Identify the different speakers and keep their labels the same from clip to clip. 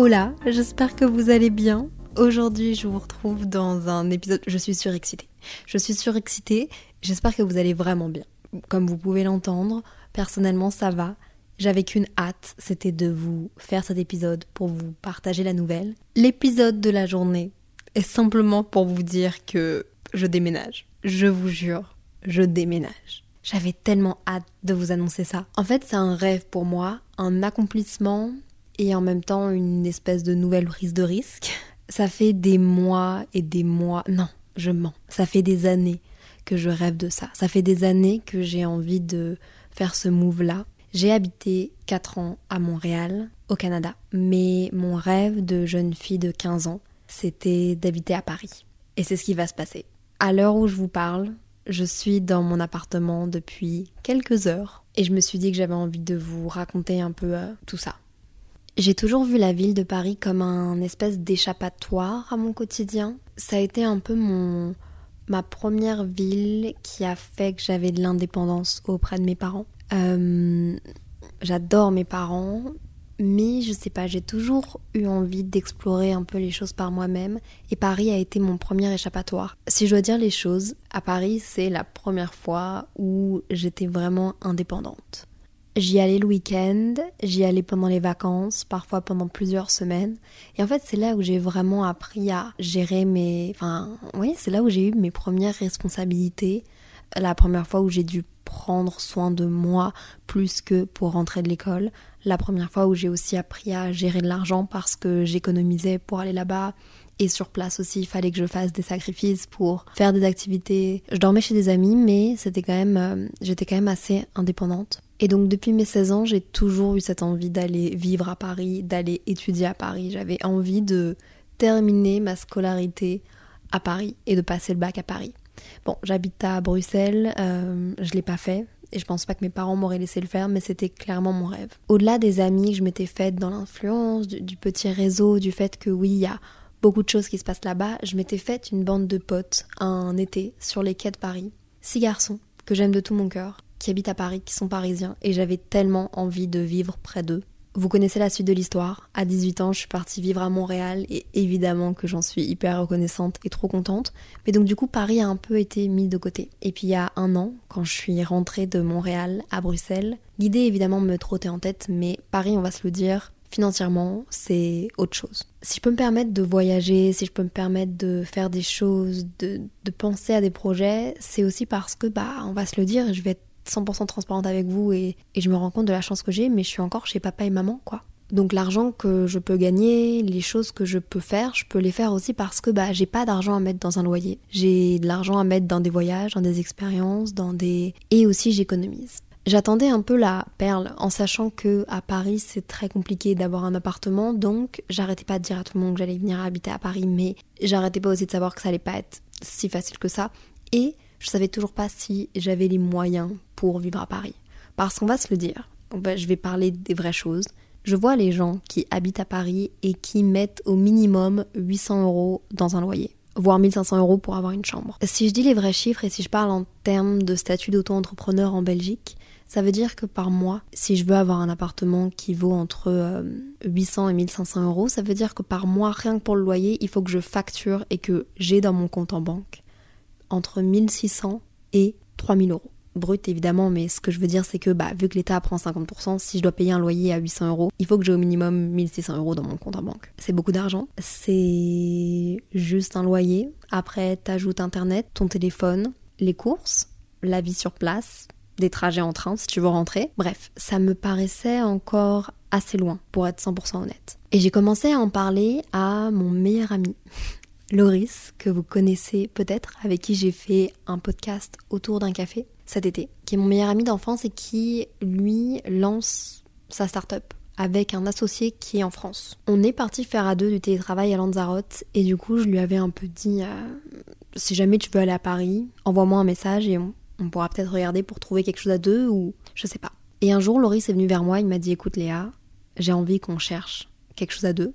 Speaker 1: Hola, j'espère que vous allez bien. Aujourd'hui, je vous retrouve dans un épisode. Je suis surexcitée. Je suis surexcitée. J'espère que vous allez vraiment bien. Comme vous pouvez l'entendre, personnellement, ça va. J'avais qu'une hâte, c'était de vous faire cet épisode pour vous partager la nouvelle. L'épisode de la journée est simplement pour vous dire que je déménage. Je vous jure, je déménage. J'avais tellement hâte de vous annoncer ça. En fait, c'est un rêve pour moi, un accomplissement et en même temps une espèce de nouvelle prise de risque. Ça fait des mois et des mois, non, je mens, ça fait des années que je rêve de ça. Ça fait des années que j'ai envie de faire ce move-là. J'ai habité 4 ans à Montréal, au Canada, mais mon rêve de jeune fille de 15 ans, c'était d'habiter à Paris. Et c'est ce qui va se passer. À l'heure où je vous parle, je suis dans mon appartement depuis quelques heures et je me suis dit que j'avais envie de vous raconter un peu euh, tout ça. J'ai toujours vu la ville de Paris comme un espèce d'échappatoire à mon quotidien. Ça a été un peu mon ma première ville qui a fait que j'avais de l'indépendance auprès de mes parents. Euh, j'adore mes parents, mais je sais pas, j'ai toujours eu envie d'explorer un peu les choses par moi-même et Paris a été mon premier échappatoire. Si je dois dire les choses, à Paris, c'est la première fois où j'étais vraiment indépendante. J'y allais le week-end, j'y allais pendant les vacances, parfois pendant plusieurs semaines. Et en fait, c'est là où j'ai vraiment appris à gérer mes... Enfin, oui, c'est là où j'ai eu mes premières responsabilités. La première fois où j'ai dû prendre soin de moi plus que pour rentrer de l'école. La première fois où j'ai aussi appris à gérer de l'argent parce que j'économisais pour aller là-bas. Et sur place aussi, il fallait que je fasse des sacrifices pour faire des activités. Je dormais chez des amis, mais c'était quand même, euh, j'étais quand même assez indépendante. Et donc depuis mes 16 ans, j'ai toujours eu cette envie d'aller vivre à Paris, d'aller étudier à Paris. J'avais envie de terminer ma scolarité à Paris et de passer le bac à Paris. Bon, j'habite à Bruxelles, euh, je l'ai pas fait. Et je pense pas que mes parents m'auraient laissé le faire, mais c'était clairement mon rêve. Au-delà des amis que je m'étais faites dans l'influence, du, du, petit réseau, du fait que oui, il y a beaucoup de choses qui se passent là-bas, je m'étais faite une bande de potes un été sur les quais de Paris. Six garçons que j'aime de tout mon cœur qui habitent à Paris, qui sont parisiens, et j'avais tellement envie de vivre près d'eux. Vous connaissez la suite de l'histoire? À 18 ans, je suis partie vivre à Montréal et évidemment que j'en suis hyper reconnaissante et trop contente. Mais donc du coup, Paris a un peu été mis de côté. Et puis il y a un an, quand je suis rentrée de Montréal à Bruxelles, l'idée évidemment me trottait en tête, mais Paris, on va se le dire, financièrement, c'est autre chose. Si je peux me permettre de voyager, si je peux me permettre de faire des choses, de, de penser à des projets, c'est aussi parce que, bah, on va se le dire, je vais être 100% transparente avec vous et, je me rends compte de la chance que j'ai, mais je suis encore chez papa et maman, quoi. Donc l'argent que je peux gagner, les choses que je peux faire, je peux les faire aussi parce que bah j'ai pas d'argent à mettre dans un loyer. J'ai de l'argent à mettre dans des voyages, dans des expériences, dans des et aussi j'économise. J'attendais un peu la perle en sachant que à Paris c'est très compliqué d'avoir un appartement donc j'arrêtais pas de dire à tout le monde que j'allais venir habiter à Paris mais j'arrêtais pas aussi de savoir que ça allait pas être si facile que ça et je savais toujours pas si j'avais les moyens pour vivre à Paris. Parce qu'on va se le dire, je vais parler des vraies choses. Je vois les gens qui habitent à Paris et qui mettent au minimum 800 euros dans un loyer, voire 1500 euros pour avoir une chambre. Si je dis les vrais chiffres et si je parle en termes de statut d'auto-entrepreneur en Belgique, ça veut dire que par mois, si je veux avoir un appartement qui vaut entre 800 euh, et 1500 euros, ça veut dire que par mois, rien que pour le loyer, il faut que je facture et que j'ai dans mon compte en banque entre 1600 et 3000 euros. Brut évidemment, mais ce que je veux dire c'est que bah, vu que l'État prend 50%, si je dois payer un loyer à 800 euros, il faut que j'ai au minimum 1600 euros dans mon compte en banque. C'est beaucoup d'argent. C'est juste un loyer. Après, t'ajoutes Internet, ton téléphone, les courses, la vie sur place, des trajets en train si tu veux rentrer. Bref, ça me paraissait encore assez loin pour être 100% honnête. Et j'ai commencé à en parler à mon meilleur ami Loris, que vous connaissez peut-être, avec qui j'ai fait un podcast autour d'un café cet été, qui est mon meilleur ami d'enfance et qui, lui, lance sa start-up avec un associé qui est en France. On est parti faire à deux du télétravail à Lanzarote et du coup je lui avais un peu dit euh, si jamais tu veux aller à Paris, envoie-moi un message et on, on pourra peut-être regarder pour trouver quelque chose à deux ou je sais pas. Et un jour Loris est venu vers moi, il m'a dit écoute Léa, j'ai envie qu'on cherche quelque chose à deux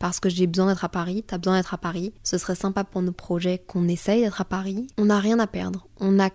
Speaker 1: parce que j'ai besoin d'être à Paris, t'as besoin d'être à Paris, ce serait sympa pour nos projets qu'on essaye d'être à Paris. On n'a rien à perdre, on n'a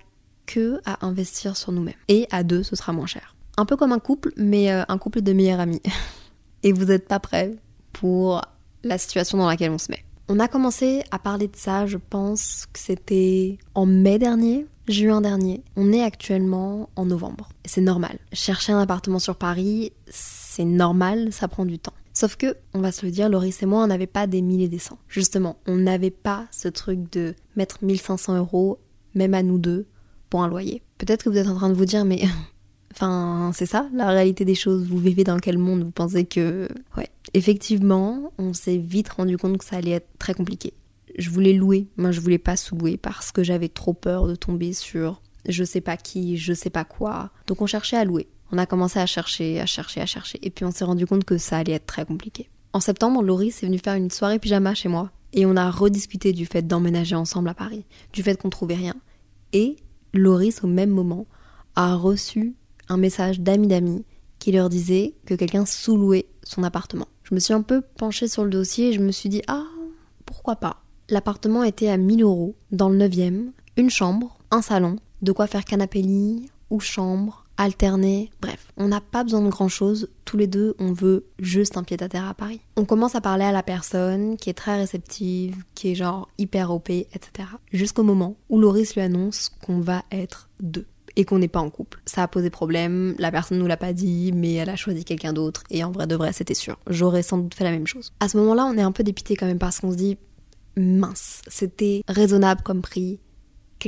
Speaker 1: que à investir sur nous-mêmes. Et à deux, ce sera moins cher un peu comme un couple, mais euh, un couple de meilleurs amis. Et vous n'êtes pas prêts pour la situation dans laquelle on se met. On a commencé à parler de ça, je pense que c'était en mai dernier, juin dernier. On est actuellement en novembre. C'est normal. Chercher un appartement sur Paris, c'est normal, ça prend du temps. Sauf que, on va se le dire, Loris et moi, on n'avait pas des mille et des cents. Justement, on n'avait pas ce truc de mettre 1500 euros, même à nous deux, pour un loyer. Peut-être que vous êtes en train de vous dire, mais Enfin, c'est ça, la réalité des choses. Vous vivez dans quel monde? Vous pensez que... Ouais. Effectivement, on s'est vite rendu compte que ça allait être très compliqué. Je voulais louer, moi je voulais pas sous-louer parce que j'avais trop peur de tomber sur je sais pas qui, je sais pas quoi. Donc on cherchait à louer. On a commencé à chercher, à chercher, à chercher. Et puis on s'est rendu compte que ça allait être très compliqué. En septembre, Loris est venu faire une soirée pyjama chez moi. Et on a rediscuté du fait d'emménager ensemble à Paris. Du fait qu'on trouvait rien. Et Loris, au même moment, a reçu un message d'amis d'amis qui leur disait que quelqu'un sous-louait son appartement. Je me suis un peu penchée sur le dossier et je me suis dit ah pourquoi pas? L'appartement était à 1000 euros dans le 9e, une chambre, un salon, de quoi faire canapé lit ou chambre, alterner, bref, on n'a pas besoin de grand chose, tous les deux on veut juste un pied à terre à Paris. On commence à parler à la personne qui est très réceptive, qui est genre hyper OP, etc. Jusqu'au moment où Loris lui annonce qu'on va être deux et qu'on n'est pas en couple. Ça a posé problème, la personne nous l'a pas dit, mais elle a choisi quelqu'un d'autre et en vrai de vrai c'était sûr. J'aurais sans doute fait la même chose. À ce moment-là, on est un peu dépité quand même parce qu'on se dit mince, c'était raisonnable comme prix,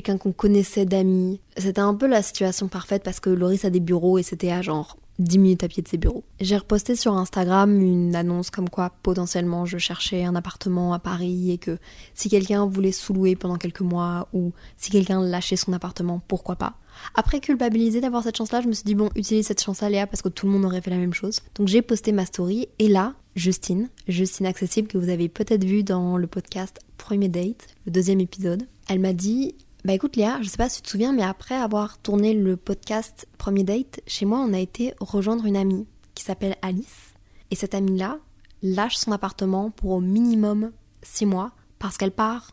Speaker 1: quelqu'un qu'on connaissait d'amis. C'était un peu la situation parfaite parce que Loris a des bureaux et c'était à genre 10 minutes à pied de ses bureaux. J'ai reposté sur Instagram une annonce comme quoi potentiellement je cherchais un appartement à Paris et que si quelqu'un voulait sous-louer pendant quelques mois ou si quelqu'un lâchait son appartement, pourquoi pas. Après culpabiliser d'avoir cette chance-là, je me suis dit bon, utilise cette chance-là Léa parce que tout le monde aurait fait la même chose. Donc j'ai posté ma story et là, Justine, Justine Accessible que vous avez peut-être vu dans le podcast Premier Date, le deuxième épisode, elle m'a dit bah écoute Léa, je sais pas si tu te souviens, mais après avoir tourné le podcast Premier Date, chez moi on a été rejoindre une amie qui s'appelle Alice. Et cette amie-là lâche son appartement pour au minimum 6 mois parce qu'elle part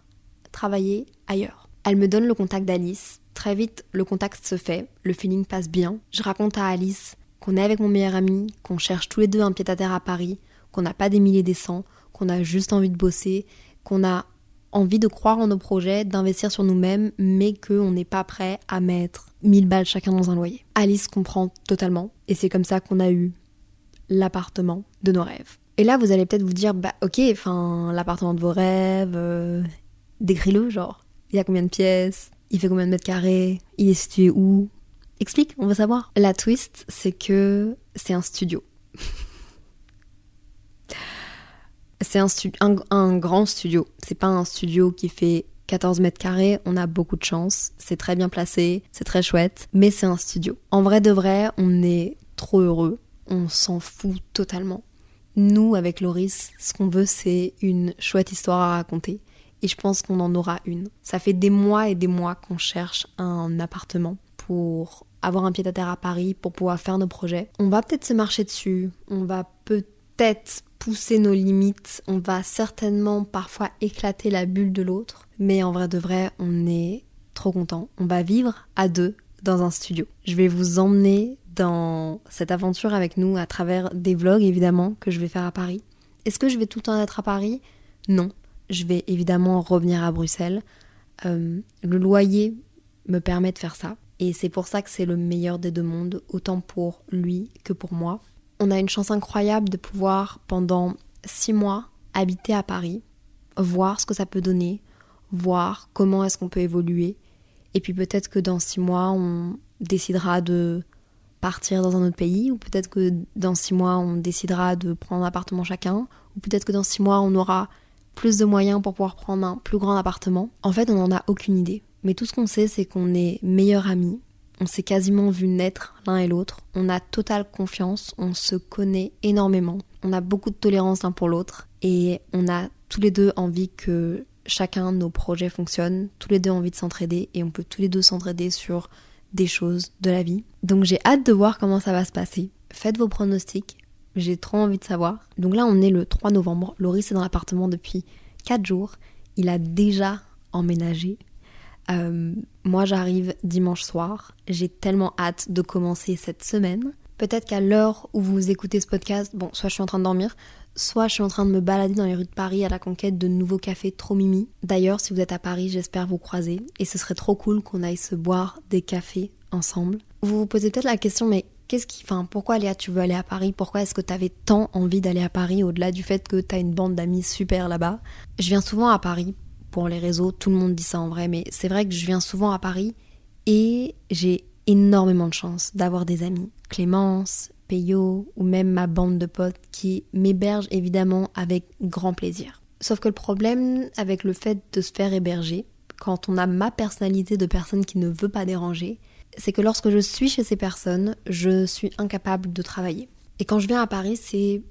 Speaker 1: travailler ailleurs. Elle me donne le contact d'Alice. Très vite, le contact se fait, le feeling passe bien. Je raconte à Alice qu'on est avec mon meilleur ami, qu'on cherche tous les deux un pied-à-terre à Paris, qu'on n'a pas des milliers des cents, qu'on a juste envie de bosser, qu'on a envie de croire en nos projets, d'investir sur nous-mêmes, mais qu'on n'est pas prêt à mettre 1000 balles chacun dans un loyer. Alice comprend totalement, et c'est comme ça qu'on a eu l'appartement de nos rêves. Et là, vous allez peut-être vous dire, bah ok, enfin, l'appartement de vos rêves, euh, décris-le, genre, il y a combien de pièces, il fait combien de mètres carrés, il est situé où? Explique, on va savoir. La twist, c'est que c'est un studio. C'est un, grand studio. C'est pas un studio qui fait 14 mètres carrés, on a beaucoup de chance, c'est très bien placé, c'est très chouette, mais c'est un studio. En vrai de vrai, on est trop heureux, on s'en fout totalement. Nous, avec Loris, ce qu'on veut, c'est une chouette histoire à raconter. Et je pense qu'on en aura une. Ça fait des mois et des mois qu'on cherche un appartement pour avoir un pied à terre à Paris, pour pouvoir faire nos projets. On va peut-être se marcher dessus, on va peut-être pousser nos limites, on va certainement parfois éclater la bulle de l'autre, mais en vrai de vrai, on est trop content. On va vivre à deux dans un studio. Je vais vous emmener dans cette aventure avec nous à travers des vlogs évidemment que je vais faire à Paris. Est-ce que je vais tout le temps être à Paris? Non. Je vais évidemment revenir à Bruxelles. Euh, le loyer me permet de faire ça. Et c'est pour ça que c'est le meilleur des deux mondes, autant pour lui que pour moi on a une chance incroyable de pouvoir pendant six mois habiter à Paris, voir ce que ça peut donner, voir comment est-ce qu'on peut évoluer. Et puis peut-être que dans six mois, on décidera de partir dans un autre pays, ou peut-être que dans six mois, on décidera de prendre un appartement chacun, ou peut-être que dans six mois, on aura plus de moyens pour pouvoir prendre un plus grand appartement En fait, on n'en a aucune idée. Mais tout ce qu'on sait, c'est qu'on est meilleurs amis. On s'est quasiment vu naître l'un et l'autre. On a totale confiance. On se connaît énormément. On a beaucoup de tolérance l'un pour l'autre. Et on a tous les deux envie que chacun de nos projets fonctionne. Tous les deux envie de s'entraider. Et on peut tous les deux s'entraider sur des choses de la vie. Donc j'ai hâte de voir comment ça va se passer. Faites vos pronostics. J'ai trop envie de savoir. Donc là, on est le 3 novembre. Loris est dans l'appartement depuis 4 jours. Il a déjà emménagé. Euh, moi, j'arrive dimanche soir. J'ai tellement hâte de commencer cette semaine. Peut-être qu'à l'heure où vous écoutez ce podcast, bon, soit je suis en train de dormir, soit je suis en train de me balader dans les rues de Paris à la conquête de nouveaux cafés trop mimi. D'ailleurs, si vous êtes à Paris, j'espère vous croiser. Et ce serait trop cool qu'on aille se boire des cafés ensemble. Vous vous posez peut-être la question, mais qu'est-ce qui, enfin, pourquoi Léa, tu veux aller à Paris? Pourquoi est-ce que tu avais tant envie d'aller à Paris au-delà du fait que tu as une bande d'amis super là-bas? Je viens souvent à Paris pour les réseaux, tout le monde dit ça en vrai, mais c'est vrai que je viens souvent à Paris et j'ai énormément de chance d'avoir des amis. Clémence, Peyo ou même ma bande de potes qui m'hébergent évidemment avec grand plaisir. Sauf que le problème avec le fait de se faire héberger, quand on a ma personnalité de personne qui ne veut pas déranger, c'est que lorsque je suis chez ces personnes, je suis incapable de travailler. Et quand je viens à Paris, c'est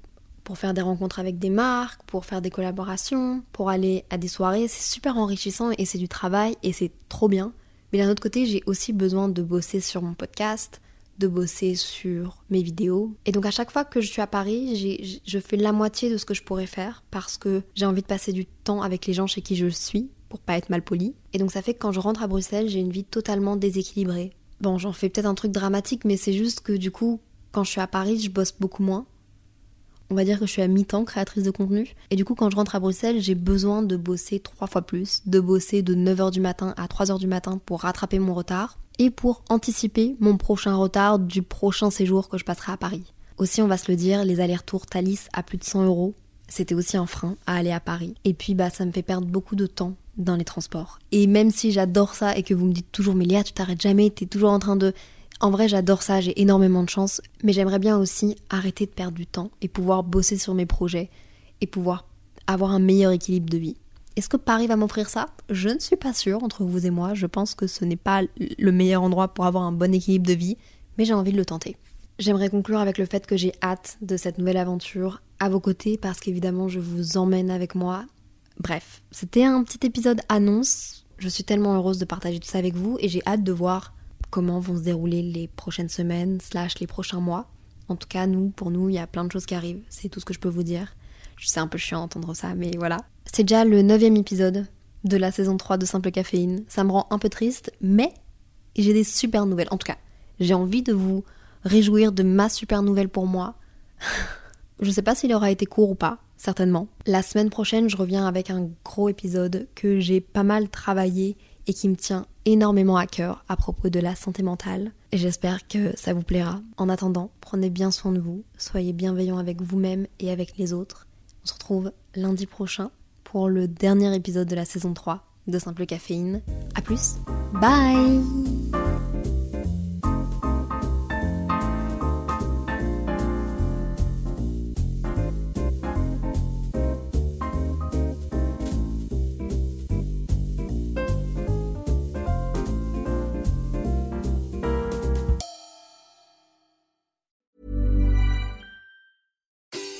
Speaker 1: pour faire des rencontres avec des marques, pour faire des collaborations, pour aller à des soirées. C'est super enrichissant et c'est du travail et c'est trop bien. Mais d'un autre côté, j'ai aussi besoin de bosser sur mon podcast, de bosser sur mes vidéos. Et donc à chaque fois que je suis à Paris, je fais la moitié de ce que je pourrais faire parce que j'ai envie de passer du temps avec les gens chez qui je suis pour pas être mal poli. Et donc ça fait que quand je rentre à Bruxelles, j'ai une vie totalement déséquilibrée. Bon, j'en fais peut-être un truc dramatique, mais c'est juste que du coup, quand je suis à Paris, je bosse beaucoup moins. On va dire que je suis à mi-temps créatrice de contenu. Et du coup, quand je rentre à Bruxelles, j'ai besoin de bosser trois fois plus, de bosser de 9h du matin à 3h du matin pour rattraper mon retard et pour anticiper mon prochain retard du prochain séjour que je passerai à Paris. Aussi, on va se le dire, les allers-retours Thalys à plus de 100 euros, c'était aussi un frein à aller à Paris. Et puis, bah, ça me fait perdre beaucoup de temps dans les transports. Et même si j'adore ça et que vous me dites toujours, mais Léa, tu t'arrêtes jamais, t'es toujours en train de. En vrai, j'adore ça, j'ai énormément de chance, mais j'aimerais bien aussi arrêter de perdre du temps et pouvoir bosser sur mes projets et pouvoir avoir un meilleur équilibre de vie. Est-ce que Paris va m'offrir ça? Je ne suis pas sûre, entre vous et moi. Je pense que ce n'est pas le meilleur endroit pour avoir un bon équilibre de vie, mais j'ai envie de le tenter. J'aimerais conclure avec le fait que j'ai hâte de cette nouvelle aventure à vos côtés parce qu'évidemment je vous emmène avec moi. Bref, c'était un petit épisode annonce. Je suis tellement heureuse de partager tout ça avec vous et j'ai hâte de voir comment vont se dérouler les prochaines semaines slash les prochains mois. En tout cas, nous, pour nous, il y a plein de choses qui arrivent. C'est tout ce que je peux vous dire. Je sais un peu chiant d'entendre ça, mais voilà. C'est déjà le neuvième épisode de la saison 3 de Simple Caféine. Ça me rend un peu triste, mais j'ai des super nouvelles. En tout cas, j'ai envie de vous réjouir de ma super nouvelle pour moi. je sais pas s'il aura été court ou pas, certainement. La semaine prochaine, je reviens avec un gros épisode que j'ai pas mal travaillé et qui me tient énormément à cœur à propos de la santé mentale. Et j'espère que ça vous plaira. En attendant, prenez bien soin de vous, soyez bienveillants avec vous-même et avec les autres. On se retrouve lundi prochain pour le dernier épisode de la saison 3 de Simple Caféine. A plus, bye